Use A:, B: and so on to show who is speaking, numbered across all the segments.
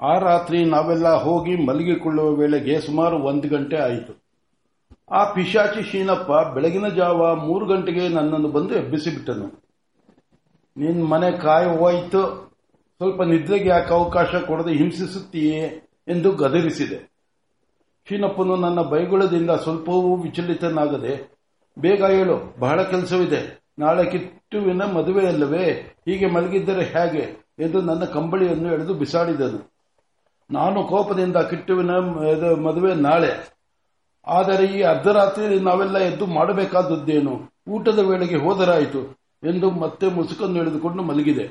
A: ಆ ರಾತ್ರಿ ನಾವೆಲ್ಲ ಹೋಗಿ ಮಲಗಿಕೊಳ್ಳುವ ವೇಳೆಗೆ ಸುಮಾರು ಒಂದು ಗಂಟೆ ಆಯಿತು. ಆ ಪಿಶಾಚಿ ಶೀನಪ್ಪ ಬೆಳಗಿನ ಜಾವ ಮೂರು ಗಂಟೆಗೆ ನನ್ನನ್ನು ಬಂದು ಎಬ್ಬಿಸಿಬಿಟ್ಟನು. ನಿನ್ ಮನೆ ಕಾಯ ಹೋಯ್ತು. ಸ್ವಲ್ಪ ನಿದ್ರೆಗೆ ಯಾಕೆ ಅವಕಾಶ ಕೊಡದೆ ಹಿಂಸಿಸುತ್ತೀಯೇ ಎಂದು ಗದರಿಸಿದೆ. ಶೀನಪ್ಪನು ನನ್ನ ಬೈಗುಳದಿಂದ ಸ್ವಲ್ಪವೂ ವಿಚಲಿತನಾಗದೆ, ಬೇಗ ಹೇಳು, ಬಹಳ ಕೆಲಸವಿದೆ. ನಾಳೆ ಕಿಟ್ಟುವಿನ ಮದುವೆಯಲ್ಲವೇ? ಹೀಗೆ ಮಲಗಿದ್ದರೆ ಹೇಗೆ? ಎಂದು ನನ್ನ ಕಂಬಳಿಯನ್ನು ಎಳೆದು ಬಿಸಾಡಿದನು. ನಾನು ಕೋಪದಿಂದ ಕಿಟ್ಟುವಿನ ಮದುವೆ ನಾಳೆ. ಆದರೆ ಈ ಅರ್ಧರಾತ್ರಿ ನಾವೆಲ್ಲ ಎದ್ದು ಮಾಡಬೇಕಾದದ್ದೇನು? ಊಟದ ವೇಳೆಗೆ ಹೋದರಾಯಿತು ಎಂದು ಮತ್ತೆ ಮುಸುಕನ್ನು ಹಿಡಿದುಕೊಂಡು ಮಲಗಿದೆ.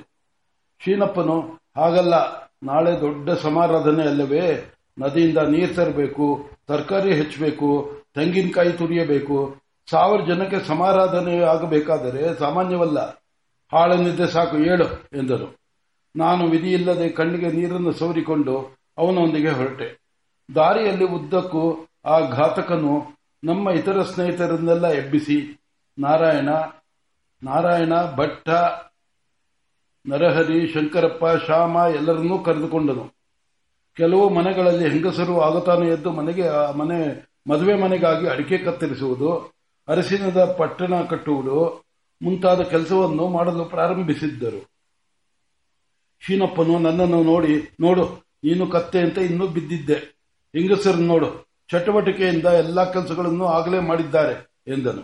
A: ಶೀನಪ್ಪನು, ಹಾಗಲ್ಲ, ನಾಳೆ ದೊಡ್ಡ ಸಮಾರಾಧನೆ ಅಲ್ಲವೇ? ನದಿಯಿಂದ ನೀರು ತರಬೇಕು, ತರಕಾರಿ ಹೆಚ್ಚಬೇಕು, ತೆಂಗಿನಕಾಯಿ ತುರಿಯಬೇಕು. ಸಾವಿರ ಜನಕ್ಕೆ ಸಮಾರಾಧನೆ ಆಗಬೇಕಾದರೆ ಸಾಮಾನ್ಯವಲ್ಲ. ಹಾಳನಿದ್ದೆ ಸಾಕು, ಏಳು ಎಂದರು. ನಾನು ವಿಧಿಯಿಲ್ಲದೆ ಕಣ್ಣಿಗೆ ನೀರನ್ನು ಸೋರಿಕೊಂಡು ಅವನೊಂದಿಗೆ ಹೊರಟೆ. ದಾರಿಯಲ್ಲಿ ಉದ್ದಕ್ಕೂ ಆ ಘಾತಕನು ನಮ್ಮ ಇತರ ಸ್ನೇಹಿತರನ್ನೆಲ್ಲ ಎಬ್ಬಿಸಿ, ನಾರಾಯಣ ನಾರಾಯಣ, ಭಟ್ಟ, ನರಹರಿ, ಶಂಕರಪ್ಪ, ಶ್ಯಾಮ ಎಲ್ಲರನ್ನೂ ಕರೆದುಕೊಂಡನು. ಕೆಲವು ಮನೆಗಳಲ್ಲಿ ಹೆಂಗಸರು ಆಗುತ್ತಾನೆ ಎದ್ದು ಮನೆಗೆ ಮನೆ, ಮದುವೆ ಮನೆಗಾಗಿ ಅಡಿಕೆ ಕತ್ತರಿಸುವುದು, ಅರಸಿನದ ಪಟ್ಟಣ ಕಟ್ಟುವುದು ಮುಂತಾದ ಕೆಲಸವನ್ನು ಮಾಡಲು ಪ್ರಾರಂಭಿಸಿದ್ದರು. ಶೀನಪ್ಪನು ನನ್ನನ್ನು ನೋಡಿ, ನೋಡು ನೀನು ಕತ್ತೆ ಅಂತ ಇನ್ನೂ ಬಿದ್ದಿದ್ದೆ. ಹೆಂಗಸರು ನೋಡು, ಚಟುವಟಿಕೆಯಿಂದ ಎಲ್ಲಾ ಕೆಲಸಗಳನ್ನು ಆಗಲೇ ಮಾಡಿದ್ದಾರೆ ಎಂದನು.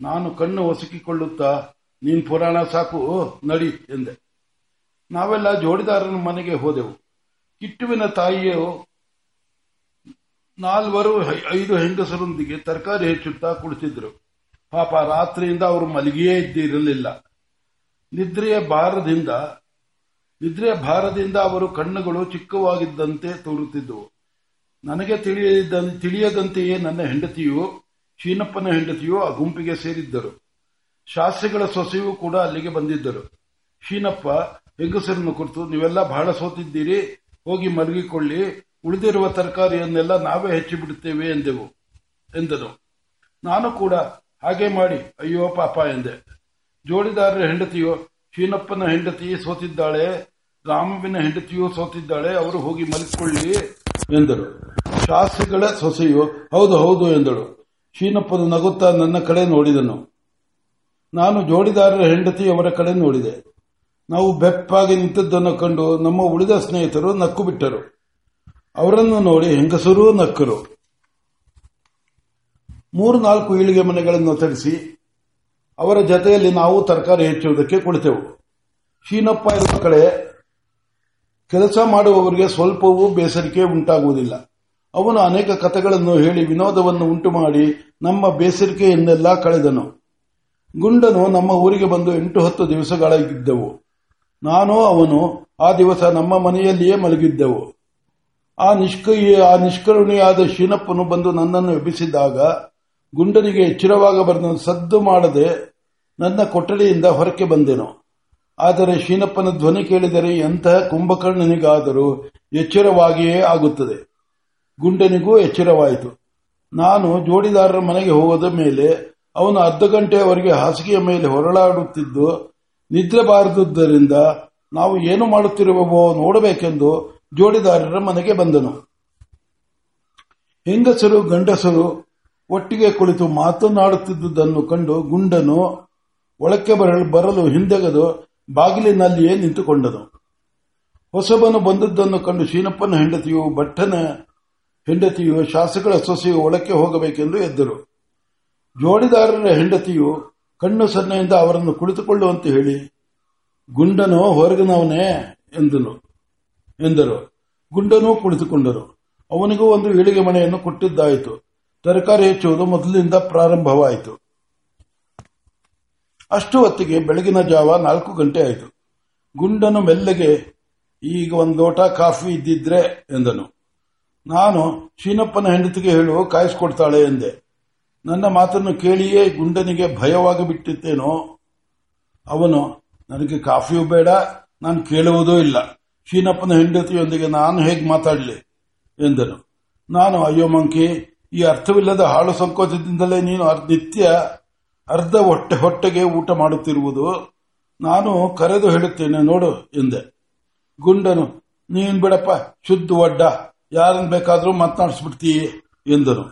A: ನಾನು ಕಣ್ಣು ಒಸಕಿಕೊಳ್ಳುತ್ತಾ, ನೀನ್ ಪುರಾಣ ಸಾಕು, ನಡಿ ಎಂದೆ. ನಾವೆಲ್ಲ ಜೋಡಿದಾರನ ಮನೆಗೆ ಹೋದೆವು. ಕಿಟ್ಟುವಿನ ತಾಯಿಯು ನಾಲ್ವರು ಐದು ಹೆಂಗಸರೊಂದಿಗೆ ತರಕಾರಿ ಹೆಚ್ಚುತ್ತಾ ಕುಳಿತಿದ್ರು. ಪಾಪ ರಾತ್ರಿಯಿಂದ ಅವರು ಮಲಗಿಯೇ ಇದ್ದಿರಲಿಲ್ಲ. ನಿದ್ರೆಯ ಭಾರದಿಂದ ನಿದ್ರೆಯ ಭಾರದಿಂದ ಅವರು ಕಣ್ಣುಗಳು ಚಿಕ್ಕವಾಗಿದ್ದಂತೆ ತೋರುತ್ತಿದ್ದವು ನನಗೆ ತಿಳಿಯದಂತೆಯೇ ನನ್ನ ಹೆಂಡತಿಯು, ಶೀನಪ್ಪನ ಹೆಂಡತಿಯು ಆ ಗುಂಪಿಗೆ ಸೇರಿದ್ದರು. ಶಾಸ್ತ್ರಿಗಳ ಸೊಸೆಯೂ ಕೂಡ ಅಲ್ಲಿಗೆ ಬಂದಿದ್ದರು. ಶೀನಪ್ಪ, ಹೆಂಗಸರನ್ನು ಕುರಿತು, ನೀವೆಲ್ಲ ಬಹಳ ಸೋತಿದ್ದೀರಿ, ಹೋಗಿ ಮಲಗಿಕೊಳ್ಳಿ, ಉಳಿದಿರುವ ತರಕಾರಿಯನ್ನೆಲ್ಲ ನಾವೇ ಹೆಚ್ಚಿಬಿಡುತ್ತೇವೆ ಎಂದೆವು, ಎಂದನು. ನಾನು ಕೂಡ ಹಾಗೆ ಮಾಡಿ, ಅಯ್ಯೋ ಪಾಪ ಎಂದೆ. ಜೋಡಿದಾರರ ಹೆಂಡತಿಯು ಶೀನಪ್ಪನ ಹೆಂಡತಿ ಸೋತಿದ್ದಾಳೆ, ರಾಮವಿನ ಹೆಂಡತಿಯೂ ಸೋತಿದ್ದಾಳೆ, ಅವರು ಹೋಗಿ ಮಲಿಕೊಳ್ಳಿ ಎಂದರು. ಶಾಸ್ತ್ರಿಗಳ ಸೊಸೆಯು, ಹೌದು ಹೌದು, ಎಂದಳು. ಶೀನಪ್ಪನು ನಗುತ್ತಾ ನನ್ನ ಕಡೆ ನೋಡಿದನು. ನಾನು ಜೋಡಿದಾರರ ಹೆಂಡತಿ ಅವರ ಕಡೆ ನೋಡಿದೆ. ನಾವು ಬೆಪ್ಪಾಗಿ ನಿಂತದ್ದನ್ನು ಕಂಡು ನಮ್ಮ ಉಳಿದ ಸ್ನೇಹಿತರು ನಕ್ಕು ಬಿಟ್ಟರು ಅವರನ್ನು ನೋಡಿ ಹೆಂಗಸರೂ ನಕ್ಕರು. ಮೂರು ನಾಲ್ಕು ಈಳಿಗೆ ಮನೆಗಳನ್ನು ತರಿಸಿ ಅವರ ಜೊತೆಯಲ್ಲಿ ನಾವು ತರಕಾರಿ ಹೆಚ್ಚುವುದಕ್ಕೆ ಕುಳಿತೆವು. ಶೀನಪ್ಪ ಇರುವ ಕಡೆ ಕೆಲಸ ಮಾಡುವವರಿಗೆ ಸ್ವಲ್ಪವೂ ಬೇಸರಿಕೆ ಉಂಟಾಗುವುದಿಲ್ಲ. ಅವನು ಅನೇಕ ಕಥೆಗಳನ್ನು ಹೇಳಿ ವಿನೋದವನ್ನು ಉಂಟು ಮಾಡಿ ನಮ್ಮ ಬೇಸರಿಕೆಯನ್ನೆಲ್ಲ ಕಳೆದನು. ಗುಂಡನು ನಮ್ಮ ಊರಿಗೆ ಬಂದು ಎಂಟು ಹತ್ತು ದಿವಸಗಳಾಗಿದ್ದೆವು. ನಾನು ಅವನು ಆ ದಿವಸ ನಮ್ಮ ಮನೆಯಲ್ಲಿಯೇ ಮಲಗಿದ್ದೆವು. ಆ ನಿಷ್ಕ ಆ ನಿಷ್ಕರುಣಿಯಾದ ಶೀನಪ್ಪನು ಬಂದು ನನ್ನನ್ನು ಎಬ್ಬಿಸಿದಾಗ ಗುಂಡನಿಗೆ ಎಚ್ಚರವಾಗಬಾರದು ಸದ್ದು ಮಾಡದೆ ನನ್ನ ಕೊಠಡಿಯಿಂದ ಹೊರಕ್ಕೆ ಬಂದೆನು. ಆದರೆ ಶೀನಪ್ಪನ ಧ್ವನಿ ಕೇಳಿದರೆ ಎಂತಹ ಕುಂಭಕರ್ಣನಿಗಾದರೂ ಎಚ್ಚರವಾಗಿಯೇ ಆಗುತ್ತದೆ. ಗುಂಡನಿಗೂ ಎಚ್ಚರವಾಯಿತು. ನಾನು ಜೋಡಿದಾರರ ಮನೆಗೆ ಹೋದ ಮೇಲೆ ಅವನು ಅರ್ಧ ಗಂಟೆಯವರೆಗೆ ಹಾಸಿಗೆಯ ಮೇಲೆ ಹೊರಳಾಡುತ್ತಿದ್ದು, ನಿದ್ರೆ ಬಾರದುದರಿಂದ ನಾವು ಏನು ಮಾಡುತ್ತಿರುವವೋ ನೋಡಬೇಕೆಂದು ಜೋಡಿದಾರರ ಮನೆಗೆ ಬಂದನು. ಹೆಂಗಸರು ಗಂಡಸರು ಒಟ್ಟಿಗೆ ಕುಳಿತು ಮಾತನಾಡುತ್ತಿದ್ದುದನ್ನು ಕಂಡು ಗುಂಡನು ಒಳಕ್ಕೆ ಬರಲು ಹಿಂದೆಗೆದು ಬಾಗಿಲಿನಲ್ಲಿಯೇ ನಿಂತುಕೊಂಡನು. ಹೊಸಬನು ಬಂದದ್ದನ್ನು ಕಂಡು ಶೀನಪ್ಪನ ಹೆಂಡತಿಯು, ಭಟ್ಟನ ಹೆಂಡತಿಯು, ಶಾಸಕರ ಸೊಸೆಯು ಒಳಕ್ಕೆ ಹೋಗಬೇಕೆಂದು ಎದ್ದರು. ಜೋಡಿದಾರರ ಹೆಂಡತಿಯು ಕಣ್ಣು ಸನ್ನೆಯಿಂದ ಅವರನ್ನು ಕುಳಿತುಕೊಳ್ಳುವಂತೆ ಹೇಳಿ, ಗುಂಡನು ಹೊರಗಿನವನೇ ಎಂದನು, ಎಂದರು. ಗುಂಡನೂ ಕುಳಿತುಕೊಂಡರು ಅವನಿಗೂ ಒಂದು ಇಳಿಗೆ ಮನೆಯನ್ನು ಕೊಟ್ಟಿದ್ದಾಯಿತು. ತರಕಾರಿ ಹೆಚ್ಚುವುದು ಮೊದಲಿನಿಂದ ಪ್ರಾರಂಭವಾಯಿತು. ಅಷ್ಟು ಹೊತ್ತಿಗೆ ಬೆಳಗಿನ ಜಾವ ನಾಲ್ಕು ಗಂಟೆ ಆಯಿತು. ಗುಂಡನು ಮೆಲ್ಲಗೆ, ಈಗ ಒಂದು ಲೋಟ ಕಾಫಿ ಇದ್ದಿದ್ರೆ, ಎಂದನು. ನಾನು ಶೀನಪ್ಪನ ಹೆಂಡತಿಗೆ ಹೇಳು ಕಾಯಿಸ್ಕೊಡ್ತಾಳೆ, ಎಂದೆ. ನನ್ನ ಮಾತನ್ನು ಕೇಳಿಯೇ ಗುಂಡನಿಗೆ ಭಯವಾಗಿ ಬಿಟ್ಟಿತ್ತೇನೋ ಅವನು, ನನಗೆ ಕಾಫಿಯೂ ಬೇಡ, ನಾನು ಕೇಳುವುದೂ ಇಲ್ಲ. ಶೀನಪ್ಪನ ಹೆಂಡತಿಯೊಂದಿಗೆ ನಾನು ಹೇಗೆ ಮಾತಾಡಲಿ? ಎಂದನು. ನಾನು, ಅಯ್ಯೋ ಮಂಕಿ ಈ ಅರ್ಥವಿಲ್ಲದ ಹಾಳು ಸಂಕೋಚದಿಂದಲೇ ನೀನು ನಿತ್ಯ ಅರ್ಧ ಹೊಟ್ಟೆ, ಹೊಟ್ಟೆಗೆ ಊಟ ಮಾಡುತ್ತಿರುವುದು. ನಾನು ಕರೆದು ಹೇಳುತ್ತೇನೆ, ನೋಡು, ಎಂದೆ. ಗುಂಡನು, ನೀನ್ ಬಿಡಪ್ಪ, ಶುದ್ಧ ಒಡ್ಡ ಯಾರನ್ನು ಬೇಕಾದರೂ ಮಾತನಾಡಿಸ್ಬಿಡ್ತೀಯ, ಎಂದನು.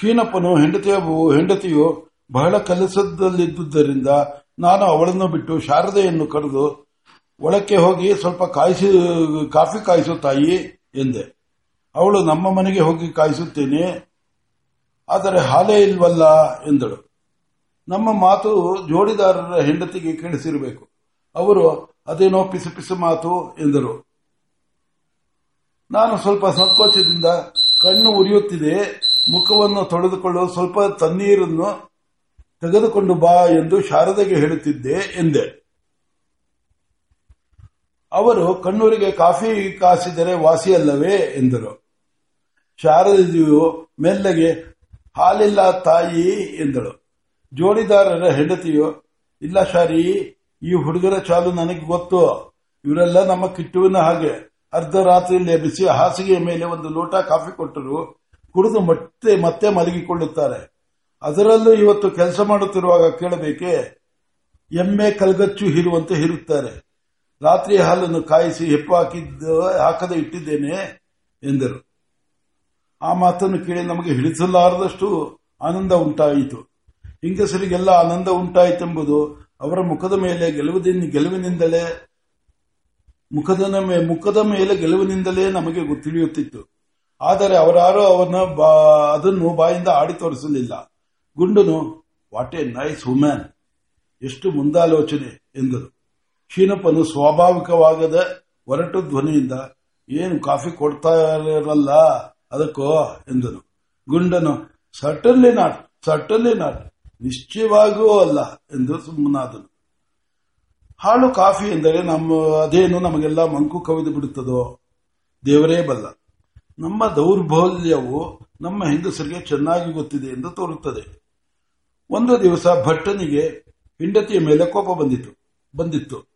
A: ಶೀನಪ್ಪನು ಹೆಂಡತಿಯ ಹೆಂಡತಿಯು ಬಹಳ ಕೆಲಸದಲ್ಲಿದ್ದುದರಿಂದ ನಾನು ಅವಳನ್ನು ಬಿಟ್ಟು ಶಾರದೆಯನ್ನು ಕರೆದು ಒಳಕ್ಕೆ ಹೋಗಿ ಸ್ವಲ್ಪ ಕಾಯಿಸಿ, ಕಾಫಿ ಕಾಯಿಸು ತಾಯಿ, ಎಂದೆ. ಅವಳು ನಮ್ಮ ಮನೆಗೆ ಹೋಗಿ ಕಾಯಿಸುತ್ತೇನೆ ಆದರೆ ಹಾಲೇ ಇಲ್ವಲ್ಲ ಎಂದಳು. ನಮ್ಮ ಮಾತು ಜೋಡಿದಾರರ ಹೆಂಡತಿಗೆ ಕೇಳಿಸಿರಬೇಕು. ಅವರು ಅದೇನೋ ಪಿಸು ಪಿಸು ಮಾತು ಎಂದರು. ನಾನು ಸ್ವಲ್ಪ ಸಂಕೋಚದಿಂದ ಕಣ್ಣು ಉರಿಯುತ್ತಿದೆ, ಮುಖವನ್ನು ತೊಳೆದುಕೊಳ್ಳಲು ಸ್ವಲ್ಪ ತಣ್ಣೀರನ್ನು ತೆಗೆದುಕೊಂಡು ಬಾ ಎಂದು ಶಾರದೆಗೆ ಹೇಳುತ್ತಿದ್ದೆ ಎಂದೆ. ಅವರು ಕಣ್ಣೂರಿಗೆ ಕಾಫಿ ಕಾಸಿದರೆ ವಾಸಿಯಲ್ಲವೇ ಎಂದರು. ಶಾರದೆಯು ಮೆಲ್ಲಗೆ ಹಾಲಿಲ್ಲ ತಾಯಿ ಎಂದಳು. ಜೋಡಿದಾರರ ಹೆಂಡತಿಯು, ಇಲ್ಲ ಶಾರಿ, ಈ ಹುಡುಗರ ಚಾಲು ನನಗೆ ಗೊತ್ತು. ಇವರೆಲ್ಲ ನಮ್ಮ ಕಿಟ್ಟುವಿನ ಹಾಗೆ ಅರ್ಧ ಅರ್ಧರಾತ್ರಿಯಲ್ಲಿ ಬಿಸಿ ಹಾಸಿಗೆಯ ಮೇಲೆ ಒಂದು ಲೋಟ ಕಾಫಿ ಕೊಟ್ಟರು, ಕುಡಿದು ಮತ್ತೆ ಮತ್ತೆ ಮಲಗಿಕೊಳ್ಳುತ್ತಾರೆ. ಅದರಲ್ಲೂ ಇವತ್ತು ಕೆಲಸ ಮಾಡುತ್ತಿರುವಾಗ ಕೇಳಬೇಕೆ, ಎಮ್ಮೆ ಕಲ್ಗಚ್ಚು ಹೀರುವಂತೆ ಹೀರುತ್ತಾರೆ. ರಾತ್ರಿ ಹಾಲನ್ನು ಕಾಯಿಸಿ ಹೆಪ್ಪು ಹಾಕಿದ್ದು, ಹಾಕದೆ ಇಟ್ಟಿದ್ದೇನೆ, ಎಂದರು. ಆ ಮಾತನ್ನು ಕೇಳಿ ನಮಗೆ ಹಿಡಿಸಲಾರದಷ್ಟು ಆನಂದ ಉಂಟಾಯಿತು. ಹೆಂಗಸರಿಗೆಲ್ಲ ಆನಂದ ಉಂಟಾಯಿತೆಂಬುದು ಅವರ ಮುಖದ ಮೇಲೆ ಗೆಲುವಿನ ಗೆಲುವಿನಿಂದಲೇ, ಮುಖದ ಮುಖದ ಮೇಲೆ ಗೆಲುವಿನಿಂದಲೇ ನಮಗೆ ತಿಳಿಯುತ್ತಿತ್ತು ಆದರೆ ಅವರಾರು ಅವನ ಅದನ್ನು ಬಾಯಿಂದ ಆಡಿ ತೋರಿಸಲಿಲ್ಲ. ಗುಂಡನು, ವಾಟ್ ಎ ನೈಸ್ ವುಮ್ಯಾನ್ ಎಷ್ಟು ಮುಂದಾಲೋಚನೆ ಎಂದರು ಕ್ಷೀಣಪ್ಪನು ಸ್ವಾಭಾವಿಕವಾಗದ ಒರಟು ಧ್ವನಿಯಿಂದ, ಏನು ಕಾಫಿ ಕೊಡ್ತಾ ಇರಲ್ಲ ಅದಕ್ಕೋ ಎಂದನು. ಗುಂಡನು ಸಟಲ್ಲಿ ನಾಟ್ ಸಟಲ್ಲಿ ನಾಟ್ ನಿಶ್ಚಯವಾಗಿಯೂ ಅಲ್ಲ, ಎಂದು ಸುಮ್ಮನಾದನು. ಹಾಳು ಕಾಫಿ ಎಂದರೆ ನಮ್ಮ, ಅದೇನು ನಮಗೆಲ್ಲ ಮಂಕು ಕವಿದು ಬಿಡುತ್ತದೋ? ದೇವರೇ ಬಲ್ಲ. ನಮ್ಮ ದೌರ್ಬಲ್ಯವು ನಮ್ಮ ಹೆಂಗಸರಿಗೆ ಚೆನ್ನಾಗಿ ಗೊತ್ತಿದೆ ಎಂದು ತೋರುತ್ತದೆ. ಒಂದು ದಿವಸ ಭಟ್ಟನಿಗೆ ಹೆಂಡತಿಯ ಮೇಲೆ ಕೋಪ ಬಂದಿತು ಬಂದಿತ್ತು.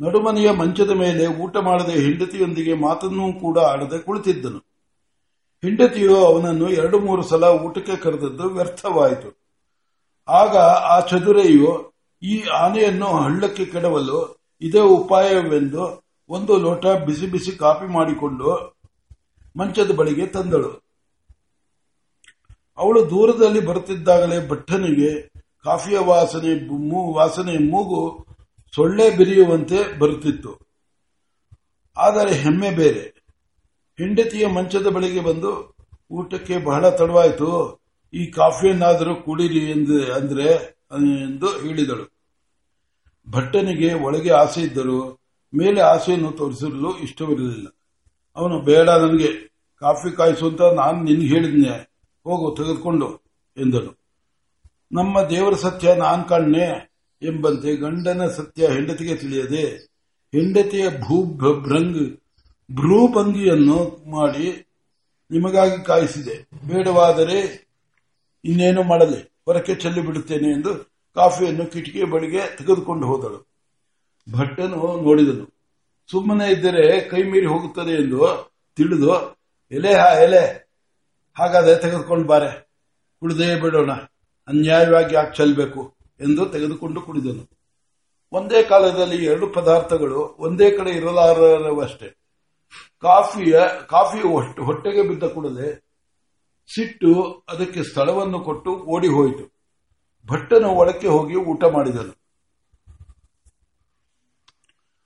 A: ನಡುಮನೆಯ ಮಂಚದ ಮೇಲೆ ಊಟ ಮಾಡದೆ ಹೆಂಡತಿಯೊಂದಿಗೆ ಮಾತನ್ನೂ ಕೂಡ ಆಡದೆ ಕುಳಿತಿದ್ದನು. ಹೆಂಡತಿಯು ಅವನನ್ನು ಎರಡು ಮೂರು ಸಲ ಊಟಕ್ಕೆ ಕರೆದದ್ದು ವ್ಯರ್ಥವಾಯಿತು. ಆಗ ಆ ಚದುರೆಯು ಈ ಆನೆಯನ್ನು ಹಳ್ಳಕ್ಕೆ ಕೆಡವಲು ಇದೇ ಉಪಾಯವೆಂದು ಒಂದು ಲೋಟ ಬಿಸಿ ಬಿಸಿ ಕಾಫಿ ಮಾಡಿಕೊಂಡು ಮಂಚದ ಬಳಿಗೆ ತಂದಳು. ಅವಳು ದೂರದಲ್ಲಿ ಬರುತ್ತಿದ್ದಾಗಲೇ ಭಟ್ಟನಿಗೆ ಕಾಫಿಯ ವಾಸನೆ ವಾಸನೆ ಮೂಗು ಸೊಳ್ಳೆ ಬಿರಿಯುವಂತೆ ಬರುತ್ತಿತ್ತು. ಆದರೆ ಹೆಮ್ಮೆ ಬೇರೆ. ಹೆಂಡತಿಯ ಮಂಚದ ಬಳಿಗೆ ಬಂದು ಊಟಕ್ಕೆ ಬಹಳ ತಡವಾಯಿತು, ಈ ಕಾಫಿಯನ್ನಾದರೂ ಕುಡಿರಿ ಎಂದು ಅಂದ್ರೆ, ಎಂದು ಹೇಳಿದಳು. ಭಟ್ಟನಿಗೆ ಒಳಗೆ ಆಸೆ ಇದ್ದರೂ, ಮೇಲೆ ಆಸೆಯನ್ನು ತೋರಿಸಲು ಇಷ್ಟವಿರಲಿಲ್ಲ. ಅವನು, ಬೇಡ ನನಗೆ, ಕಾಫಿ ಕಾಯಿಸು ಅಂತ ನಾನು ನಿನ್ಗೆ ಹೇಳಿದ್ನೆ, ಹೋಗು, ತೆಗೆದುಕೊಂಡು, ಎಂದನು. ನಮ್ಮ ದೇವರ ಸತ್ಯ ನಾನ್ ಕಾಣ್ನೆ ಎಂಬಂತೆ ಗಂಡನ ಸತ್ಯ ಹೆಂಡತಿಗೆ ತಿಳಿಯದೆ, ಹೆಂಡತಿಯ ಭೂ ಭೃಂಗ್ ಭ್ರೂಭಂಗಿಯನ್ನು ಮಾಡಿ ನಿಮಗಾಗಿ ಕಾಯಿಸಿದೆ. ಬೇಡವಾದರೆ ಇನ್ನೇನು ಮಾಡಲಿ. ಹೊರಕ್ಕೆ ಚೆಲ್ಲಿ ಬಿಡುತ್ತೇನೆ ಎಂದು ಕಾಫಿಯನ್ನು ಕಿಟಕಿ ಬಳಿಗೆ ತೆಗೆದುಕೊಂಡು ಹೋದಳು. ಭಟ್ಟನು ನೋಡಿದನು. ಸುಮ್ಮನೆ ಇದ್ದರೆ ಕೈ ಮೀರಿ ಹೋಗುತ್ತದೆ ಎಂದು ತಿಳಿದು, ಎಲೆ ಹಾ, ಎಲೆ, ಹಾಗಾದರೆ ತೆಗೆದುಕೊಂಡು ಬಾರೆ. ಕುಡಿದೇ ಬಿಡೋಣ. ಅನ್ಯಾಯವಾಗಿ ಯಾಕೆ ಚೆಲ್ಲಬೇಕು ಎಂದು ತೆಗೆದುಕೊಂಡು ಕುಡಿದನು. ಒಂದೇ ಕಾಲದಲ್ಲಿ ಎರಡು ಪದಾರ್ಥಗಳು ಒಂದೇ ಕಡೆ ಇರಲಾರವಷ್ಟೇ. ಕಾಫಿಯ, ಕಾಫಿ ಹೊಟ್ಟೆ- ಹೊಟ್ಟೆಗೆ ಬಿದ್ದ ಕೂಡಲೇ ಸಿಟ್ಟು ಅದಕ್ಕೆ ಸ್ಥಳವನ್ನು ಕೊಟ್ಟು ಓಡಿ ಹೋಯಿತು. ಭಟ್ಟನು ಒಳಕ್ಕೆ ಹೋಗಿ ಊಟ ಮಾಡಿದನು.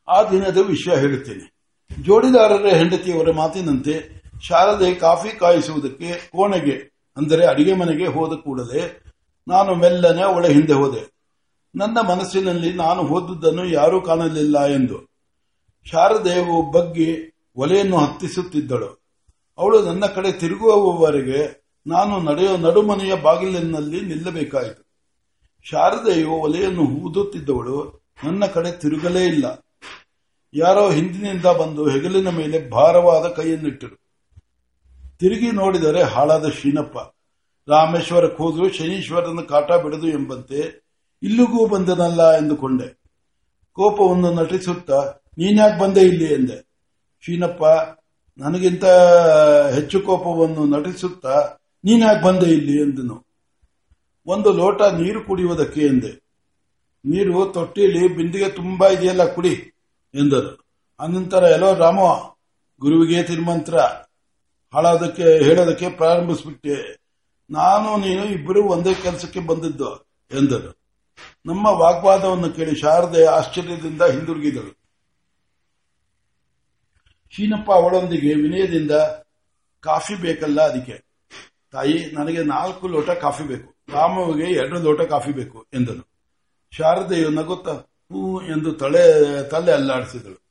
A: ಆ ದಿನದ ವಿಷಯ ಹೇಳುತ್ತೇನೆ. ಜೋಡಿದಾರರ ಹೆಂಡತಿಯವರ ಮಾತಿನಂತೆ ಶಾರದೆ ಕಾಫಿ ಕಾಯಿಸುವುದಕ್ಕೆ ಕೋಣೆಗೆ, ಅಂದರೆ ಅಡಿಗೆ ಮನೆಗೆ ಹೋದ ಕೂಡಲೇ ನಾನು ಮೆಲ್ಲನೆ ಅವಳ ಹಿಂದೆ ಹೋದೆ. ನನ್ನ ಮನಸ್ಸಿನಲ್ಲಿ ನಾನು ಹೋದುದನ್ನು ಯಾರೂ ಕಾಣಲಿಲ್ಲ ಎಂದು. ಶಾರದೆಯು ಬಗ್ಗಿ ಒಲೆಯನ್ನು ಹತ್ತಿಸುತ್ತಿದ್ದಳು. ಅವಳು ನನ್ನ ಕಡೆ ತಿರುಗುವವರೆಗೆ ನಾನು ನಡೆಯೋ ನಡುಮನೆಯ ಬಾಗಿಲಿನಲ್ಲಿ ನಿಲ್ಲಬೇಕಾಯಿತು. ಶಾರದೆಯು ಒಲೆಯನ್ನು ಊದುತ್ತಿದ್ದವಳು ನನ್ನ ಕಡೆ ತಿರುಗಲೇ ಇಲ್ಲ. ಯಾರೋ ಹಿಂದಿನಿಂದ ಬಂದು ಹೆಗಲಿನ ಮೇಲೆ ಭಾರವಾದ ಕೈಯನ್ನಿಟ್ಟರು ತಿರುಗಿ ನೋಡಿದರೆ ಹಾಳಾದ ಶೀನಪ್ಪ ರಾಮೇಶ್ವರ ಕೂದಲು ಶನೀಶ್ವರನ ಕಾಟ ಬಿಡದು ಎಂಬಂತೆ ಇಲ್ಲಿಗೂ ಬಂದನಲ್ಲ ಎಂದುಕೊಂಡೆ. ಕೋಪವನ್ನು ನಟಿಸುತ್ತಾ, ನೀನ್ಯಾಕೆ ಬಂದೆ ಇಲ್ಲಿ ಎಂದೆ. ಶೀನಪ್ಪ ನನಗಿಂತ ಹೆಚ್ಚು ಕೋಪವನ್ನು ನಟಿಸುತ್ತಾ ನೀನ್ಯಾಕೆ ಬಂದೆ ಇಲ್ಲಿ ಎಂದನು. ಒಂದು ಲೋಟ ನೀರು ಕುಡಿಯುವುದಕ್ಕೆ ಎಂದೆ. ನೀರು ತೊಟ್ಟಿಲಿ ಬಿಂದಿಗೆ ತುಂಬಾ ಇದೆಯಲ್ಲ ಕುಡಿ ಎಂದರು. ಅನಂತರ, ಎಲ್ಲೋ ರಾಮ, ಗುರುವಿಗೆ ತಿರುಮಂತ್ರ, ಹಾಳೋದಕ್ಕೆ, ಹೇಳೋದಕ್ಕೆ ಪ್ರಾರಂಭಿಸ್ಬಿಟ್ಟೆ. ನಾನು, ನೀನು ಇಬ್ಬರು ಒಂದೇ ಕೆಲಸಕ್ಕೆ ಬಂದಿದ್ದು, ಎಂದರು. ನಮ್ಮ ವಾಗ್ವಾದವನ್ನು ಕೇಳಿ ಶಾರದೆ ಆಶ್ಚರ್ಯದಿಂದ ಹಿಂದಿರುಗಿದಳು. ಶೀನಪ್ಪ ಅವಳೊಂದಿಗೆ ವಿನಯದಿಂದ ಕಾಫಿ ಬೇಕಲ್ಲ ಅದಕ್ಕೆ. ತಾಯಿ, ನನಗೆ ನಾಲ್ಕು ಲೋಟ ಕಾಫಿ ಬೇಕು. ರಾಮುವಿಗೆ ಎರಡು ಲೋಟ ಕಾಫಿ ಬೇಕು ಎಂದನು. ಶಾರದೆಯು ನಗುತ್ತ ಹೂ ಎಂದು ತಲೆ ತಲೆ ಅಲ್ಲಾಡಿಸಿದಳು.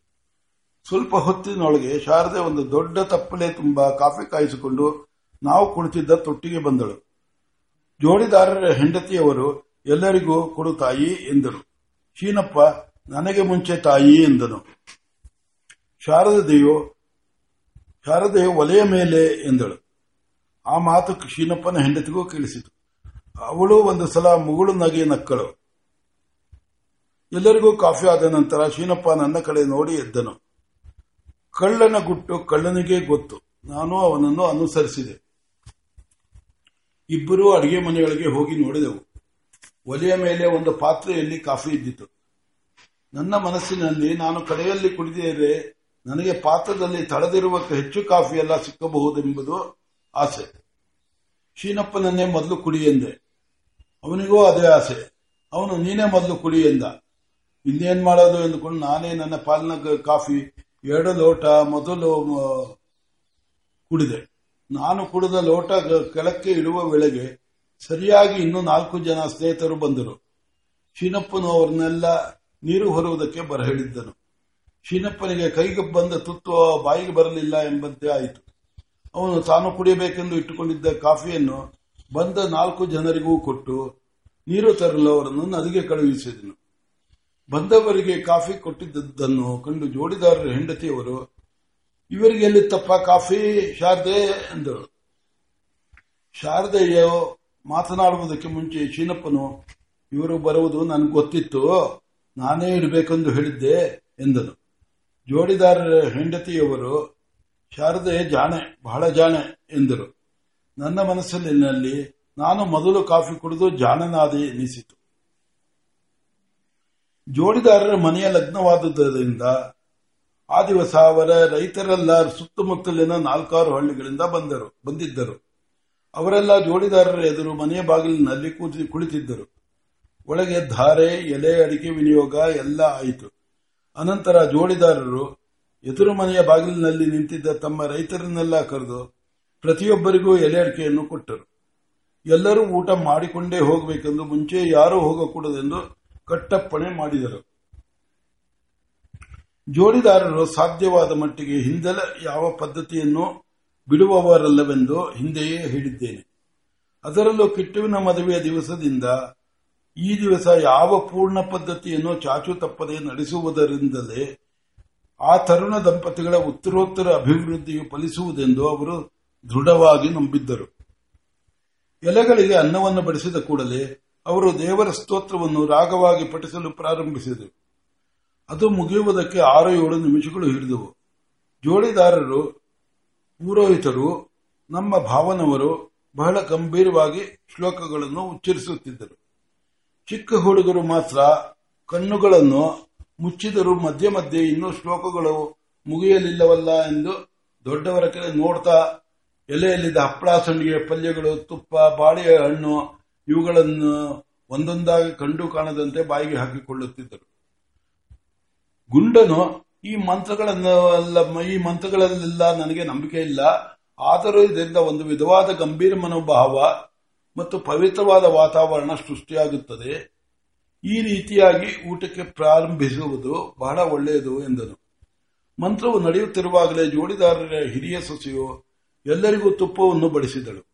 A: ಸ್ವಲ್ಪ ಹೊತ್ತಿನೊಳಗೆ ಶಾರದೆ ಒಂದು ದೊಡ್ಡ ತಪ್ಪಲೆ ತುಂಬಾ ಕಾಫಿ ಕಾಯಿಸಿಕೊಂಡು ನಾವು ಕುಳಿತಿದ್ದ ತೊಟ್ಟಿಗೆ ಬಂದಳು. ಜೋಡಿದಾರರ ಹೆಂಡತಿಯವರು ಎಲ್ಲರಿಗೂ ಕೊಡು ತಾಯಿ ಎಂದರು ಶೀನಪ್ಪ ನನಗೆ ಮುಂಚೆ ತಾಯಿ ಎಂದನು. ಶಾರದೆಯು ಶಾರದೆಯು ಒಲೆಯ ಮೇಲೆ ಎಂದಳು. ಆ ಮಾತು ಶೀನಪ್ಪನ ಹೆಂಡತಿಗೂ ಕೇಳಿಸಿತು. ಅವಳು ಒಂದು ಸಲ ಮುಗುಳು ನಗೆ ನಕ್ಕಳು. ಎಲ್ಲರಿಗೂ ಕಾಫಿ ಆದ ನಂತರ ಶೀನಪ್ಪ ನನ್ನ ಕಡೆ ನೋಡಿ ಎದ್ದನು. ಕಳ್ಳನ ಗುಟ್ಟು ಕಳ್ಳನಿಗೆ ಗೊತ್ತು. ನಾನು ಅವನನ್ನು ಅನುಸರಿಸಿದೆ. ಇಬ್ಬರೂ ಅಡಿಗೆ ಮನೆಯೊಳಗೆ ಹೋಗಿ ನೋಡಿದೆವು. ಒಲೆಯ ಮೇಲೆ ಒಂದು ಪಾತ್ರೆಯಲ್ಲಿ ಕಾಫಿ ಇದ್ದಿತು. ನನ್ನ ಮನಸ್ಸಿನಲ್ಲಿ ನಾನು ಕಡೆಯಲ್ಲಿ ಕುಡಿದಿದ್ದರೆ ನನಗೆ ಪಾತ್ರದಲ್ಲಿ ತಳೆದಿರುವ ಹೆಚ್ಚು ಕಾಫಿ ಎಲ್ಲ ಸಿಕ್ಕಬಹುದೆಂಬುದು ಆಸೆ. ಶೀನಪ್ಪನನ್ನೇ ಮೊದಲು ಕುಡಿ ಎಂದೆ. ಅವನಿಗೂ ಅದೇ ಆಸೆ. ಅವನು, ನೀನೇ ಮೊದಲು ಕುಡಿ ಎಂದ. ಇನ್ನೇನ್ ಮಾಡೋದು ಎಂದುಕೊಂಡು ನಾನೇ ನನ್ನ ಪಾಲಿನ ಕಾಫಿ, ಎರಡು ಲೋಟ ಮೊದಲು ಕುಡಿದೆ. ನಾನು ಕುಡಿದ ಲೋಟ ಕೆಳಕ್ಕೆ ಇಡುವ ವೇಳೆಗೆ ಸರಿಯಾಗಿ ಇನ್ನೂ ನಾಲ್ಕು ಜನ ಸ್ನೇಹಿತರು ಬಂದರು. ಶೀನಪ್ಪನು ಅವರನ್ನೆಲ್ಲ ನೀರು ಹೊರುವುದಕ್ಕೆ ಬರಹೇಳಿದ್ದನು. ಶೀನಪ್ಪನಿಗೆ ಕೈಗೆ ಬಂದ ತುತ್ತು ಬಾಯಿಗೆ ಬರಲಿಲ್ಲ ಎಂಬಂತೆ ಆಯಿತು. ಅವನು ತಾನು ಕುಡಿಯಬೇಕೆಂದು ಇಟ್ಟುಕೊಂಡಿದ್ದ ಕಾಫಿಯನ್ನು ಬಂದ ನಾಲ್ಕು ಜನರಿಗೂ ಕೊಟ್ಟು ನೀರು ತರಲು ಅವರನ್ನು ನದಿಗೆ ಕಳುಹಿಸಿದನು. ಬಂದವರಿಗೆ ಕಾಫಿ ಕೊಟ್ಟಿದ್ದನ್ನು ಕಂಡು ಜೋಡಿದಾರರ ಹೆಂಡತಿಯವರು, ಇವರಿಗೆ ತಪ್ಪ ಕಾಫಿ, ಶಾರದೆ? ಎಂದರು. ಶಾರದೆಯ ಮಾತನಾಡುವುದಕ್ಕೆ ಮುಂಚೆ ಶೀನಪ್ಪನು, ಇವರು ಬರುವುದು ನನಗೆ ಗೊತ್ತಿತ್ತು, ನಾನೇ ಇಡಬೇಕೆಂದು ಹೇಳಿದ್ದೆ, ಎಂದನು. ಜೋಡಿದಾರರ ಹೆಂಡತಿಯವರು, ಶಾರದೆ ಜಾಣೆ, ಬಹಳ ಜಾಣೆ ಎಂದರು. ನನ್ನ ಮನಸ್ಸಿನಲ್ಲಿ ನಾನು ಮೊದಲು ಕಾಫಿ ಕುಡಿದು ಜಾಣನಾದೆ ಎನಿಸಿತು. ಜೋಡಿದಾರರ ಮನೆಯ ಲಗ್ನವಾದುದರಿಂದ ಆ ದಿವಸ ಅವರ ರೈತರೆಲ್ಲ ಸುತ್ತಮುತ್ತಲಿನ ನಾಲ್ಕಾರು ಹಳ್ಳಿಗಳಿಂದ ಬಂದರು, ಬಂದಿದ್ದರು. ಅವರೆಲ್ಲ ಜೋಡಿದಾರರ ಎದುರು ಮನೆಯ ಬಾಗಿಲಿನಲ್ಲಿ ಕುಳಿತಿದ್ದರು. ಒಳಗೆ ಧಾರೆ, ಎಲೆ, ಅಡಿಕೆ ವಿನಿಯೋಗ ಎಲ್ಲ ಆಯಿತು. ಅನಂತರ ಜೋಡಿದಾರರು ಎದುರು ಮನೆಯ ಬಾಗಿಲಿನಲ್ಲಿ ನಿಂತಿದ್ದ ತಮ್ಮ ರೈತರನ್ನೆಲ್ಲ ಕರೆದು ಪ್ರತಿಯೊಬ್ಬರಿಗೂ ಎಲೆ ಅಡಿಕೆಯನ್ನು ಕೊಟ್ಟರು. ಎಲ್ಲರೂ ಊಟ ಮಾಡಿಕೊಂಡೇ ಹೋಗಬೇಕೆಂದು ಮುಂಚೆ ಯಾರೂ ಹೋಗಕೂಡದೆಂದು ಕಟ್ಟಪ್ಪಣೆ ಮಾಡಿದರು. ಜೋಡಿದಾರರು ಸಾಧ್ಯವಾದ ಮಟ್ಟಿಗೆ ಹಿಂದೆಲ್ಲ ಯಾವ ಪದ್ಧತಿಯನ್ನು ಬಿಡುವವರಲ್ಲವೆಂದು ಹಿಂದೆಯೇ ಹೇಳಿದ್ದೇನೆ. ಅದರಲ್ಲೂ ಕಿಟ್ಟುವಿನ ಮದುವೆಯ ದಿವಸದಿಂದ ಈ ದಿವಸ ಯಾವ ಪೂರ್ಣ ಪದ್ಧತಿಯನ್ನು ಚಾಚು ತಪ್ಪದೆ ನಡೆಸುವುದರಿಂದಲೇ ಆ ತರುಣ ದಂಪತಿಗಳ ಉತ್ತರೋತ್ತರ ಅಭಿವೃದ್ಧಿಯು ಫಲಿಸುವುದೆಂದು ಅವರು ದೃಢವಾಗಿ ನಂಬಿದ್ದರು. ಎಲೆಗಳಿಗೆ ಅನ್ನವನ್ನು ಬಡಿಸಿದ ಕೂಡಲೇ ಅವರು ದೇವರ ಸ್ತೋತ್ರವನ್ನು ರಾಗವಾಗಿ ಪಠಿಸಲು ಪ್ರಾರಂಭಿಸಿದರು. ಅದು ಮುಗಿಯುವುದಕ್ಕೆ ಆರು ಏಳು ನಿಮಿಷಗಳು ಹಿಡಿದವು. ಜೋಡಿದಾರರು, ಪುರೋಹಿತರು, ನಮ್ಮ ಭಾವನವರು ಬಹಳ ಗಂಭೀರವಾಗಿ ಶ್ಲೋಕಗಳನ್ನು ಉಚ್ಚರಿಸುತ್ತಿದ್ದರು. ಚಿಕ್ಕ ಹುಡುಗರು ಮಾತ್ರ ಕಣ್ಣುಗಳನ್ನು ಮುಚ್ಚಿದರೂ ಮಧ್ಯೆ ಮಧ್ಯೆ ಇನ್ನೂ ಶ್ಲೋಕಗಳು ಮುಗಿಯಲಿಲ್ಲವಲ್ಲ ಎಂದು ದೊಡ್ಡವರ ಕಡೆ ನೋಡ್ತಾ ಎಲೆಯಲ್ಲಿದ್ದ ಹಪ್ಪಳ ಸಂಡಿಗೆ, ಪಲ್ಯಗಳು, ತುಪ್ಪ, ಬಾಳೆಯ ಹಣ್ಣು ಇವುಗಳನ್ನು ಒಂದೊಂದಾಗಿ ಕಂಡು ಕಾಣದಂತೆ ಬಾಯಿಗೆ ಹಾಕಿಕೊಳ್ಳುತ್ತಿದ್ದರು. ಗುಂಡನು ಈ ಮಂತ್ರಗಳನ್ನು ಈ ಮಂತ್ರಗಳಲ್ಲೆಲ್ಲ ನನಗೆ ನಂಬಿಕೆ ಇಲ್ಲ. ಆದರೂ ಇದರಿಂದ ಒಂದು ವಿಧವಾದ ಗಂಭೀರ ಮನೋಭಾವ ಮತ್ತು ಪವಿತ್ರವಾದ ವಾತಾವರಣ ಸೃಷ್ಟಿಯಾಗುತ್ತದೆ. ಈ ರೀತಿಯಾಗಿ ಊಟಕ್ಕೆ ಪ್ರಾರಂಭಿಸುವುದು ಬಹಳ ಒಳ್ಳೆಯದು ಎಂದನು. ಮಂತ್ರವು ನಡೆಯುತ್ತಿರುವಾಗಲೇ ಜೋಡಿದಾರರ ಹಿರಿಯ ಸೊಸೆಯು ಎಲ್ಲರಿಗೂ ತುಪ್ಪವನ್ನು ಬಡಿಸಿದಳು.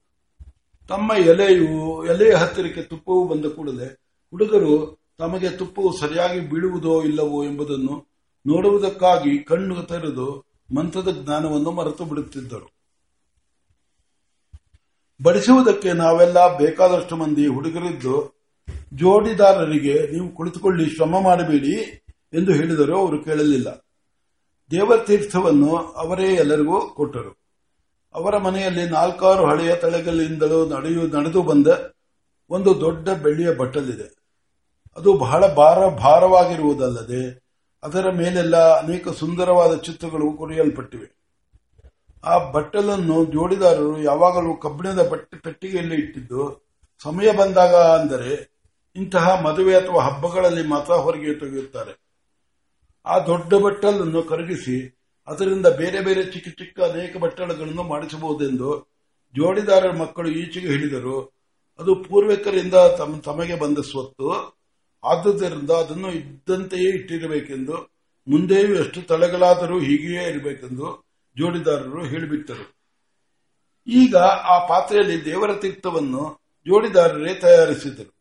A: ತಮ್ಮ ಎಲೆಯು, ಎಲೆಯ ಹತ್ತಿರಕ್ಕೆ ತುಪ್ಪವು ಬಂದ ಕೂಡಲೇ ಹುಡುಗರು ತಮಗೆ ತುಪ್ಪವು ಸರಿಯಾಗಿ ಬೀಳುವುದೋ ಇಲ್ಲವೋ ಎಂಬುದನ್ನು ನೋಡುವುದಕ್ಕಾಗಿ ಕಣ್ಣು ತೆರೆದು ಮಂತ್ರದ ಜ್ಞಾನವನ್ನು ಮರೆತು ಬಿಡುತ್ತಿದ್ದರು ಬಡಿಸುವುದಕ್ಕೆ ನಾವೆಲ್ಲ ಬೇಕಾದಷ್ಟು ಮಂದಿ ಹುಡುಗರಿದ್ದು, ಜೋಡಿದಾರರಿಗೆ ನೀವು ಕುಳಿತುಕೊಳ್ಳಿ, ಶ್ರಮ ಮಾಡಬೇಡಿ ಎಂದು ಹೇಳಿದರೂ ಅವರು ಕೇಳಲಿಲ್ಲ. ದೇವತೀರ್ಥವನ್ನು ಅವರೇ ಎಲ್ಲರಿಗೂ ಕೊಟ್ಟರು. ಅವರ ಮನೆಯಲ್ಲಿ ನಾಲ್ಕಾರು ಹಳೆಯ ತಳೆಗಳಿಂದಲೂ ನಡೆಯು, ನಡೆದು ಬಂದ ಒಂದು ದೊಡ್ಡ ಬೆಳ್ಳಿಯ ಬಟ್ಟಲಿದೆ. ಅದು ಬಹಳ ಭಾರ, ಭಾರವಾಗಿರುವುದಲ್ಲದೆ ಅದರ ಮೇಲೆಲ್ಲ ಅನೇಕ ಸುಂದರವಾದ ಚಿತ್ರಗಳು ಕೊರೆಯಲ್ಪಟ್ಟಿವೆ. ಆ ಬಟ್ಟಲನ್ನು ಜೋಡಿದಾರರು ಯಾವಾಗಲೂ ಕಬ್ಬಿಣದ ಬಟ್ಟೆ ಪೆಟ್ಟಿಗೆಯಲ್ಲಿ ಇಟ್ಟಿದ್ದು, ಸಮಯ ಬಂದಾಗ ಅಂದರೆ ಇಂತಹ ಮದುವೆ ಅಥವಾ ಹಬ್ಬಗಳಲ್ಲಿ ಮಾತ್ರ ಹೊರಗೆ ತೆಗೆಯುತ್ತಾರೆ. ಆ ದೊಡ್ಡ ಬಟ್ಟಲನ್ನು ಕರಗಿಸಿ, ಅದರಿಂದ ಬೇರೆ ಬೇರೆ ಚಿಕ್ಕ ಚಿಕ್ಕ ಅನೇಕ ಬಟ್ಟಲುಗಳನ್ನು ಮಾಡಿಸಬಹುದೆಂದು ಜೋಡಿದಾರರ ಮಕ್ಕಳು ಈಚೆಗೆ ಹೇಳಿದರು. ಅದು ಪೂರ್ವಿಕರಿಂದ ತಮ್ಮ ತಮಗೆ ಬಂದ ಸ್ವತ್ತು. ಆದುದರಿಂದ ಅದನ್ನು ಇದ್ದಂತೆಯೇ ಇಟ್ಟಿರಬೇಕೆಂದು, ಮುಂದೆಯೂ ಎಷ್ಟು ತಲೆಗಳಾದರೂ ಹೀಗೆಯೇ ಇರಬೇಕೆಂದು ಜೋಡಿದಾರರು ಹೇಳಿಬಿಟ್ಟರು. ಈಗ ಆ ಪಾತ್ರೆಯಲ್ಲಿ ದೇವರ ತೀರ್ಥವನ್ನು ಜೋಡಿದಾರರೇ ತಯಾರಿಸಿದರು.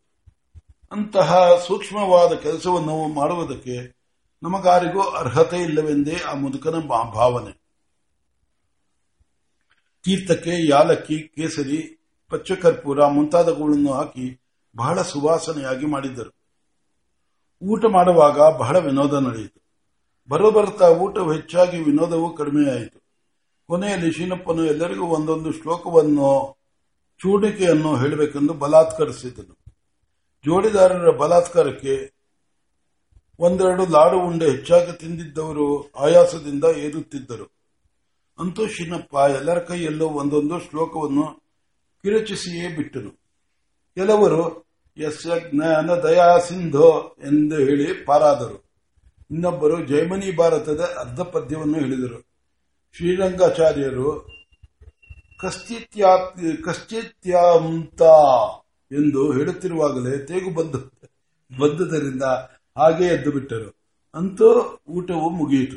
A: ಅಂತಹ ಸೂಕ್ಷ್ಮವಾದ ಕೆಲಸವನ್ನು ಮಾಡುವುದಕ್ಕೆ ನಮಗಾರಿಗೂ ಅರ್ಹತೆ ಇಲ್ಲವೆಂದೇ ಆ ಮುದುಕನ ಭಾವನೆ. ತೀರ್ಥಕ್ಕೆ ಯಾಲಕ್ಕಿ, ಕೇಸರಿ, ಪಚ್ಚಕರ್ಪೂರ ಮುಂತಾದವುಗಳನ್ನು ಹಾಕಿ ಬಹಳ ಸುವಾಸನೆಯಾಗಿ ಮಾಡಿದ್ದರು ಊಟ ಮಾಡುವಾಗ ಬಹಳ ವಿನೋದ ನಡೆಯಿತು. ಬರೋಬರ್ತಾ ಊಟವು ಹೆಚ್ಚಾಗಿ ವಿನೋದವು ಕಡಿಮೆಯಾಯಿತು. ಕೊನೆಯಲ್ಲಿ ಶೀನಪ್ಪನು ಎಲ್ಲರಿಗೂ ಒಂದೊಂದು ಶ್ಲೋಕವನ್ನು, ಚೂಡಿಕೆಯನ್ನು ಹೇಳಬೇಕೆಂದು ಬಲಾತ್ಕರಿಸಿದನು. ಜೋಡಿದಾರರ ಬಲಾತ್ಕಾರಕ್ಕೆ ಒಂದೆರಡು ಲಾಡು ಉಂಡೆ ಹೆಚ್ಚಾಗಿ ತಿಂದಿದ್ದವರು ಆಯಾಸದಿಂದ ಏದುತ್ತಿದ್ದರು. ಅಂತೂ ಶಿನಪ್ಪ ಎಲ್ಲರ ಕೈಯಲ್ಲೂ ಒಂದೊಂದು ಶ್ಲೋಕವನ್ನು ಕಿರಚಿಸಿಯೇ ಬಿಟ್ಟನು. ಕೆಲವರು ಎಸ್ ಜ್ಞಾನ ದಯಾ ಸಿಂಧೋ ಎಂದು ಹೇಳಿ ಪಾರಾದರು. ಇನ್ನೊಬ್ಬರು ಜೈಮನಿ ಭಾರತದ ಅರ್ಧ ಪದ್ಯವನ್ನು ಹೇಳಿದರು. ಶ್ರೀರಂಗಾಚಾರ್ಯರು ಕಶ್ಚಿತ್ಯಾ ಕಶ್ಚಿತ್ಯಾಂತ ಎಂದು ಹೇಳುತ್ತಿರುವಾಗಲೇ ತೇಗು ಬಂದು, ಬಂದುದರಿಂದ ಹಾಗೆ ಎದ್ದು ಬಿಟ್ಟರು. ಅಂತೂ ಊಟವು ಮುಗಿಯಿತು.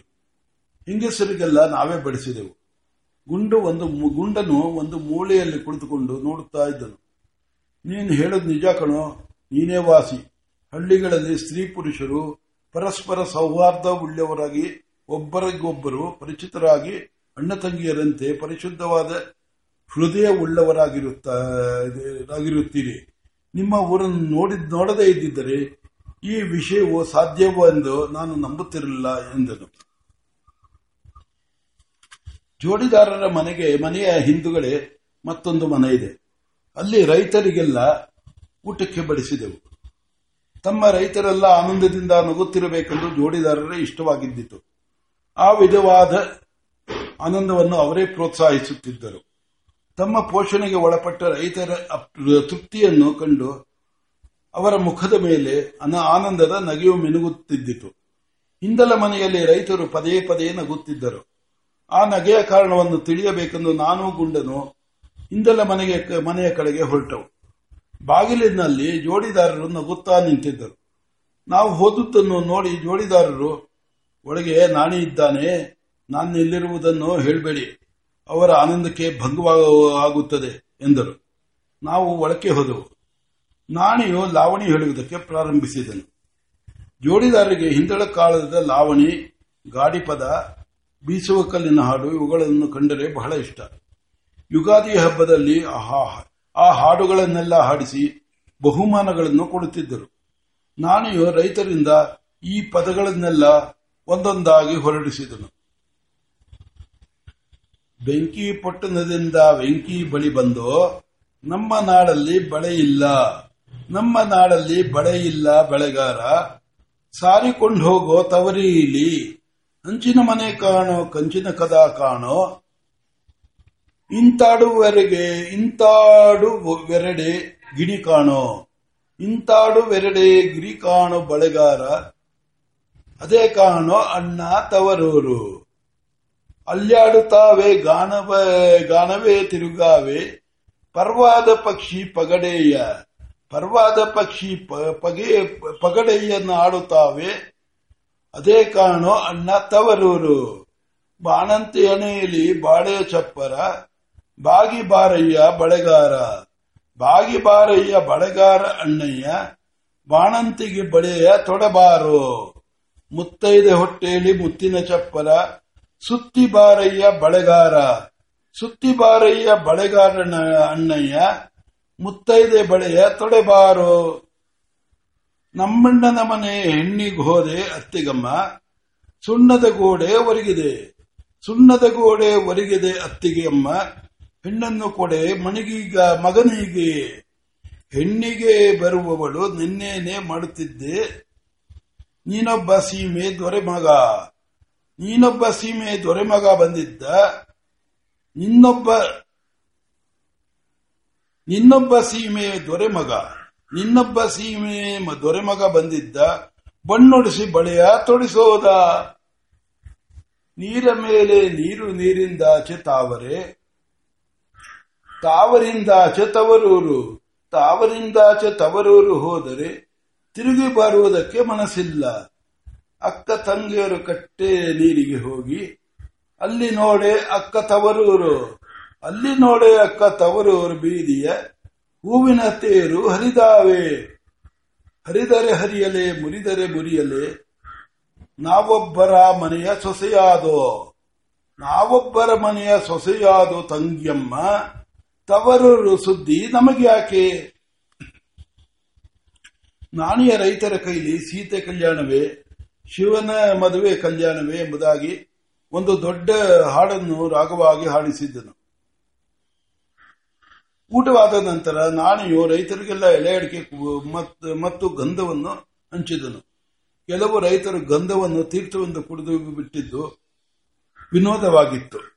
A: ಹಿಂಗಸರಿಗೆಲ್ಲ ನಾವೇ ಬಡಿಸಿದೆವು. ಗುಂಡು ಒಂದು ಗುಂಡನು ಒಂದು ಮೂಳೆಯಲ್ಲಿ ಕುಳಿತುಕೊಂಡು ನೋಡುತ್ತಾ ಇದ್ದನು. ನೀನು ಹೇಳೋದು ನಿಜ ಕಣೋ, ನೀನೇ ವಾಸಿ. ಹಳ್ಳಿಗಳಲ್ಲಿ ಸ್ತ್ರೀ ಪುರುಷರು ಪರಸ್ಪರ ಸೌಹಾರ್ದ ಉಳ್ಳವರಾಗಿ ಒಬ್ಬರಿಗೊಬ್ಬರು ಪರಿಚಿತರಾಗಿ ಅಣ್ಣ ತಂಗಿಯರಂತೆ ಪರಿಶುದ್ಧವಾದ ಹೃದಯ ಉಳ್ಳವರಾಗಿರುತ್ತೀರಿ ನಿಮ್ಮ ಊರನ್ನು ನೋಡಿ ನೋಡದೇ ಇದ್ದಿದ್ದರೆ ಈ ವಿಷಯವು ಸಾಧ್ಯವೆಂದು ನಾನು ನಂಬುತ್ತಿರಲಿಲ್ಲ ಎಂದನು. ಜೋಡಿದಾರರ ಮನೆಗೆ, ಮನೆಯ ಹಿಂದುಗಡೆ ಮತ್ತೊಂದು ಮನೆ ಇದೆ. ಅಲ್ಲಿ ರೈತರಿಗೆಲ್ಲ ಊಟಕ್ಕೆ ಬಡಿಸಿದೆವು. ತಮ್ಮ ರೈತರೆಲ್ಲ ಆನಂದದಿಂದ ನಗುತ್ತಿರಬೇಕೆಂದು ಜೋಡಿದಾರರೇ ಇಷ್ಟವಾಗಿದ್ದಿತು. ಆ ವಿಧವಾದ ಆನಂದವನ್ನು ಅವರೇ ಪ್ರೋತ್ಸಾಹಿಸುತ್ತಿದ್ದರು. ತಮ್ಮ ಪೋಷಣೆಗೆ ಒಳಪಟ್ಟ ರೈತರ ತೃಪ್ತಿಯನ್ನು ಕಂಡು ಅವರ ಮುಖದ ಮೇಲೆ ಅನ, ಆನಂದದ ನಗೆಯು ಮಿನುಗುತ್ತಿದ್ದಿತು. ಹಿಂದಲ ಮನೆಯಲ್ಲಿ ರೈತರು ಪದೇ ಪದೇ ನಗುತ್ತಿದ್ದರು. ಆ ನಗೆಯ ಕಾರಣವನ್ನು ತಿಳಿಯಬೇಕೆಂದು ನಾನು ಗುಂಡನು ಹಿಂದಲ ಮನೆಗೆ ಮನೆಯ ಕಡೆಗೆ ಹೊರಟವು. ಬಾಗಿಲಿನಲ್ಲಿ ಜೋಡಿದಾರರು ನಗುತ್ತಾ ನಿಂತಿದ್ದರು. ನಾವು ಹೋದುದನ್ನು ನೋಡಿ ಜೋಡಿದಾರರು ಒಳಗೆ ನಾಣಿ ಇದ್ದಾನೆ ನಾನು ಇಲ್ಲಿರುವುದನ್ನು ಹೇಳಬೇಡಿ. ಅವರ ಆನಂದಕ್ಕೆ ಭಂಗವಾಗುತ್ತದೆ ಎಂದರು. ನಾವು ಒಳಕ್ಕೆ ಹೋದೆವು. ನಾಣಿಯು ಲಾವಣಿ ಹೇಳುವುದಕ್ಕೆ ಪ್ರಾರಂಭಿಸಿದನು. ಜೋಡಿದಾರರಿಗೆ ಹಿಂದಳ ಕಾಲದ ಲಾವಣಿ, ಗಾಡಿಪದ, ಬೀಸುವ ಕಲ್ಲಿನ ಹಾಡು ಇವುಗಳನ್ನು ಕಂಡರೆ ಬಹಳ ಇಷ್ಟ. ಯುಗಾದಿ ಹಬ್ಬದಲ್ಲಿ ಆ ಹಾಡುಗಳನ್ನೆಲ್ಲ ಹಾಡಿಸಿ ಬಹುಮಾನಗಳನ್ನು ಕೊಡುತ್ತಿದ್ದರು. ನಾಣಿಯು ರೈತರಿಂದ ಈ ಪದಗಳನ್ನೆಲ್ಲ ಒಂದೊಂದಾಗಿ ಹೊರಡಿಸಿದನು. ಬೆಂಕಿ ಪಟ್ಟಣದಿಂದ ವೆಂಕಿ ಬಳಿ ಬಂದು, ನಮ್ಮ ನಾಡಲ್ಲಿ ಬಳೆ ಇಲ್ಲ, ನಮ್ಮ ನಾಡಲ್ಲಿ ಬಳೆ ಇಲ್ಲ ಬೆಳೆಗಾರ, ಸಾರಿಕೊಂಡು ಹೋಗೋ ತವರಿಲಿ ಹಂಚಿನ ಮನೆ ಕಾಣೋ ಕಂಚಿನ ಕದ ಕಾಣೋ, ಇಂತಾಡುವರೆಗೆ, ಇಂತಾಡುವೆರಡೆ ಗಿಡಿ ಕಾಣೋ, ಇಂತಾಡುವೆರಡೆ ಗಿರಿ ಕಾಣೋ ಬಳೆಗಾರ ಅದೇ ಕಾಣೋ ಅಣ್ಣ ತವರೂರು. ಅಲ್ಲಾಡುತ್ತಾವೆ ಗಾನವ, ಗಾನವೇ ತಿರುಗಾವೆ. ಪರ್ವಾದ ಪಕ್ಷಿ ಪಗಡೆಯ, ಪರ್ವಾದ ಪಕ್ಷಿ ಪಗೆ, ಪಗಡೆಯನ್ನು ಆಡುತ್ತಾವೆ. ಅದೇ ಕಾಣೋ ಅಣ್ಣ ತವರೂರು. ಬಾಣಂತಿ ಅಣೆಯಲ್ಲಿ ಬಾಳೆಯ ಚಪ್ಪರ, ಬಾಗಿ ಬಾರಯ್ಯ ಬಳೆಗಾರ. ಬಾಗಿ ಬಾರಯ್ಯ ಬಳೆಗಾರ ಅಣ್ಣಯ್ಯ, ಬಾಣಂತಿಗೆ ಬಳೆಯ ತೊಡಬಾರೋ. ಮುತ್ತೈದೆ ಹೊಟ್ಟೆಯಲ್ಲಿ ಮುತ್ತಿನ ಚಪ್ಪಲ, ಸುತ್ತಿ ಬಾರಯ್ಯ ಬಳೆಗಾರ. ಸುತ್ತಿ ಬಾರಯ್ಯ ಬಳೆಗಾರನ ಅಣ್ಣಯ್ಯ, ಮುತ್ತೈದೆ ಬಳೆಯ ತೊಡೆಬಾರೋ ನಮ್ಮಣ್ಣನ ಮನೆ ಹೆಣ್ಣಿಗೆ ಹೋದೆ ಅತ್ತಿಗಮ್ಮ. ಸುಣ್ಣದ ಗೋಡೆ ಒರಗಿದೆ. ಸುಣ್ಣದ ಗೋಡೆ ಒರಗಿದೆ ಅತ್ತಿಗೆ ಅಮ್ಮ. ಹೆಣ್ಣನ್ನು ಕೊಡೆ ಮಣಿಗೀಗ, ಮಗನಿಗೆ. ಹೆಣ್ಣಿಗೆ ಬರುವವಳು ನಿನ್ನೇನೆ ಮಾಡುತ್ತಿದ್ದೆ. ನೀನೊಬ್ಬ ಸೀಮೆ ದೊರೆ ಮಗ. ನೀನೊಬ್ಬ ಸೀಮೆ ದೊರೆ ಮಗ ಬಂದಿದ್ದ.
B: ನಿನ್ನೊಬ್ಬ ನಿನ್ನೊಬ್ಬ ಸೀಮೆ ದೊರೆಮಗ ನಿನ್ನೊಬ್ಬ ಸೀಮೆ ದೊರೆ ಮಗ ಬಂದಿದ್ದ. ಬಣ್ಣೊಡಿಸಿ ಬಳೆಯ ತೊಡಿಸೋದ. ನೀರ ಮೇಲೆ ನೀರು ನೀರಿಂದಾಚೆ ತಾವರೆ ತಾವರಿಂದಾಚೆ ತವರೂರು ತಾವರಿಂದಾಚೆ ತವರೂರು ಹೋದರೆ ತಿರುಗಿ ಬರುವುದಕ್ಕೆ ಮನಸ್ಸಿಲ್ಲ. ಅಕ್ಕ ತಂಗಿಯರು ಕಟ್ಟೆ ನೀರಿಗೆ ಹೋಗಿ, ಅಲ್ಲಿ ನೋಡೆ ಅಕ್ಕ ತವರೂರು. ಅಲ್ಲಿ ನೋಡೆ ಅಕ್ಕ ತವರೂರು ಬೀದಿಯ ಹೂವಿನ ತೇರು ಹರಿದಾವೆ. ಹರಿದರೆ ಹರಿಯಲೆ, ಮುರಿದರೆ ಮುರಿಯಲೆ. ನಾವೊಬ್ಬರ ಮನೆಯ ಸೊಸೆಯಾದೋ. ನಾವೊಬ್ಬರ ಮನೆಯ ಸೊಸೆಯಾದೋ ತಂಗಿಯಮ್ಮ, ತವರೂರು ಸುದ್ದಿ ನಮಗ್ಯಾಕೆ? ನಾಣಿಯ ರೈತರ ಕೈಲಿ ಸೀತೆ ಕಲ್ಯಾಣವೇ, ಶಿವನ ಮದುವೆ ಕಲ್ಯಾಣವೇ ಎಂಬುದಾಗಿ ಒಂದು ದೊಡ್ಡ ಹಾಡನ್ನು ರಾಗವಾಗಿ ಹಾಡಿಸಿದ್ದನು. ಊಟವಾದ ನಂತರ ನಾಣಿಯು ರೈತರಿಗೆಲ್ಲ ಎಲೆ ಅಡಿಕೆ ಮತ್ತು ಗಂಧವನ್ನು ಹಂಚಿದನು. ಕೆಲವು ರೈತರು ಗಂಧವನ್ನು ತೀರ್ಥವೆಂದು ಕುಡಿದು ಬಿಟ್ಟಿದ್ದು ವಿನೋದವಾಗಿತ್ತು.